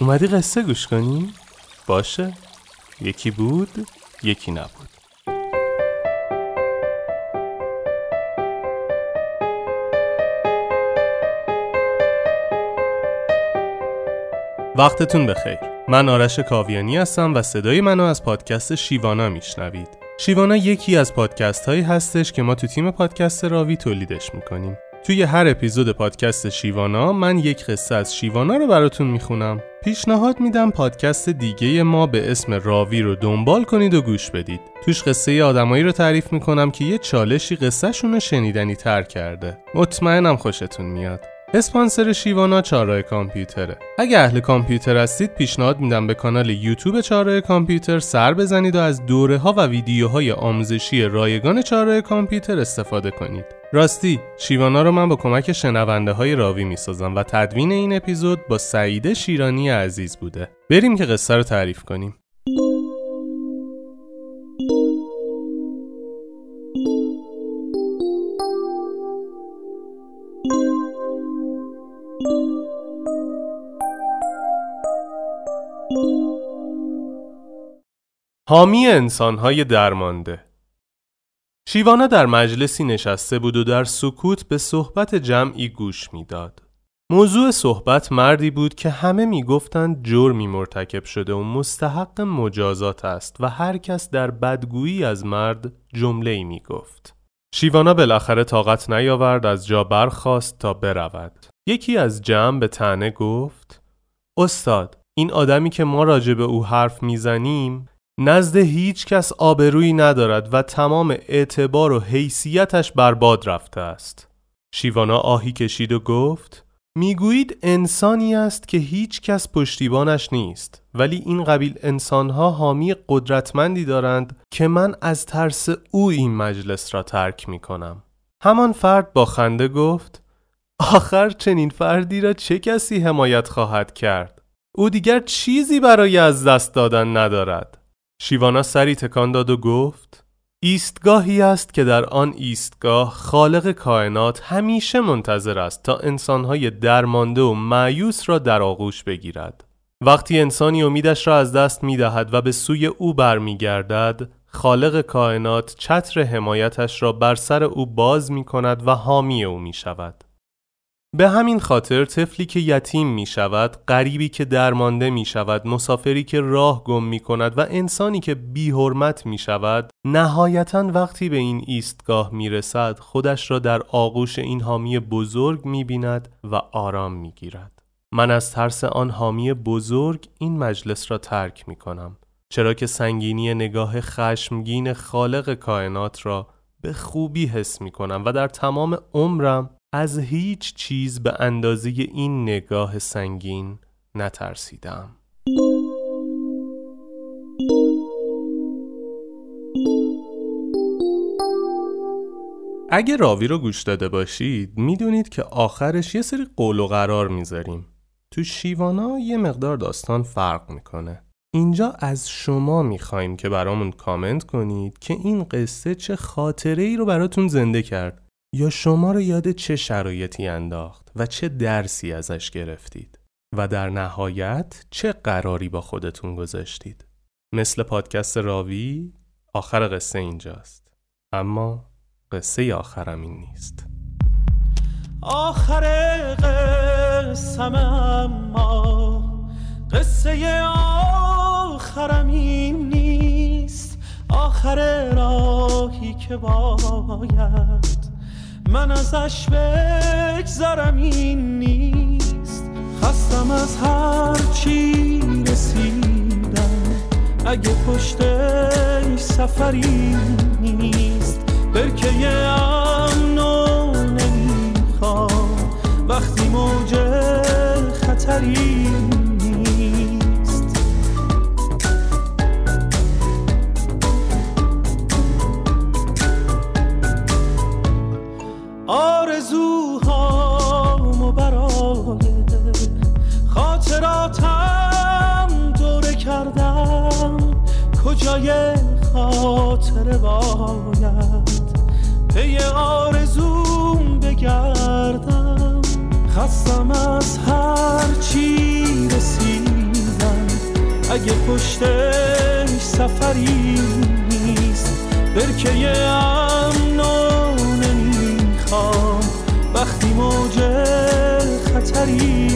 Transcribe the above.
اومدی قصه گوش کنی؟ باشه. یکی بود یکی نبود. وقتتون بخیر. من آرش کاویانی هستم و صدای منو از پادکست شیوانا میشنوید. شیوانا یکی از پادکست هایی هستش که ما تو تیم پادکست راوی تولیدش می‌کنیم. توی هر اپیزود پادکست شیوانا من یک قصه از شیوانا رو براتون می‌خونم. پیشنهاد میدم پادکست دیگه ما به اسم راوی رو دنبال کنید و گوش بدید. توش قصه آدمایی رو تعریف می‌کنم که یه چالشی قصهشون رو شنیدنی تر کرده. مطمئنم خوشتون میاد. اسپانسر شیوانا چارای کامپیوتره. اگه اهل کامپیوتر هستید پیشنهاد میدم به کانال یوتیوب چارای کامپیوتر سر بزنید و از دوره ها و ویدیوهای آموزشی رایگان چارای کامپیوتر استفاده کنید. راستی شیوانا رو من با کمک شنونده های راوی می‌سازم و تدوین این اپیزود با سعیده شیرانی عزیز بوده. بریم که قصه رو تعریف کنیم. حامی انسانهای درمانده شیوانا در مجلسی نشسته بود و در سکوت به صحبت جمعی گوش می‌داد. موضوع صحبت مردی بود که همه می‌گفتند جرمی مرتکب شده و مستحق مجازات است و هر کس در بدگویی از مرد جمله ای می گفت. شیوانا بالاخره طاقت نیاورد از جا برخاست تا برود. یکی از جمع به تنه گفت استاد این آدمی که ما راجع به او حرف می‌زنیم نزد هیچ کس آبرویی ندارد و تمام اعتبار و حیثیتش برباد رفته است. شیوانا آهی کشید و گفت می‌گویید انسانی است که هیچ کس پشتیبانش نیست ولی این قبیل انسانها حامی قدرتمندی دارند که من از ترس او این مجلس را ترک می کنم. همان فرد با خنده گفت آخر چنین فردی را چه کسی حمایت خواهد کرد؟ او دیگر چیزی برای از دست دادن ندارد. شیوانا سری تکان داد و گفت ایستگاهی است که در آن ایستگاه خالق کائنات همیشه منتظر است تا انسانهای درمانده و معیوس را در آغوش بگیرد. وقتی انسانی امیدش را از دست می دهد و به سوی او برمیگردد خالق کائنات چتر حمایتش را بر سر او باز می کند و حامی او می شود به همین خاطر طفلی که یتیم می شود، غریبی که درمانده می شود، مسافری که راه گم می کند و انسانی که بی حرمت می شود، نهایتا وقتی به این ایستگاه می رسد، خودش را در آغوش این حامی بزرگ می بیند و آرام می گیرد. من از ترس آن حامی بزرگ این مجلس را ترک می کنم. چرا که سنگینی نگاه خشمگین خالق کائنات را به خوبی حس می کنم و در تمام عمرم از هیچ چیز به اندازه این نگاه سنگین نترسیدم. اگه راوی رو گوش داده باشید می‌دونید که آخرش یه سری قول و قرار می‌ذاریم. تو شیوانا یه مقدار داستان فرق می‌کنه. اینجا از شما می‌خوایم که برامون کامنت کنید که این قصه چه خاطره ای رو براتون زنده کرد. یا شما رو یاد چه شرایطی انداخت و چه درسی ازش گرفتید؟ و در نهایت چه قراری با خودتون گذاشتید؟ مثل پادکست راوی آخر قصه اینجاست. اما قصه آخرم این نیست. آخر قصم اما قصه آخرم این نیست. آخر راهی که باید من ازش بگذرم این نیست. خستم از هر چی رسیدم. اگه پشت سفری نیست. جای خاطر باید. پی آرزوم بگردم. خستم از هر چی رسیدم. اگه پشتش سفری نیست برکه امنو نمی‌خوام. وقتی موج خطری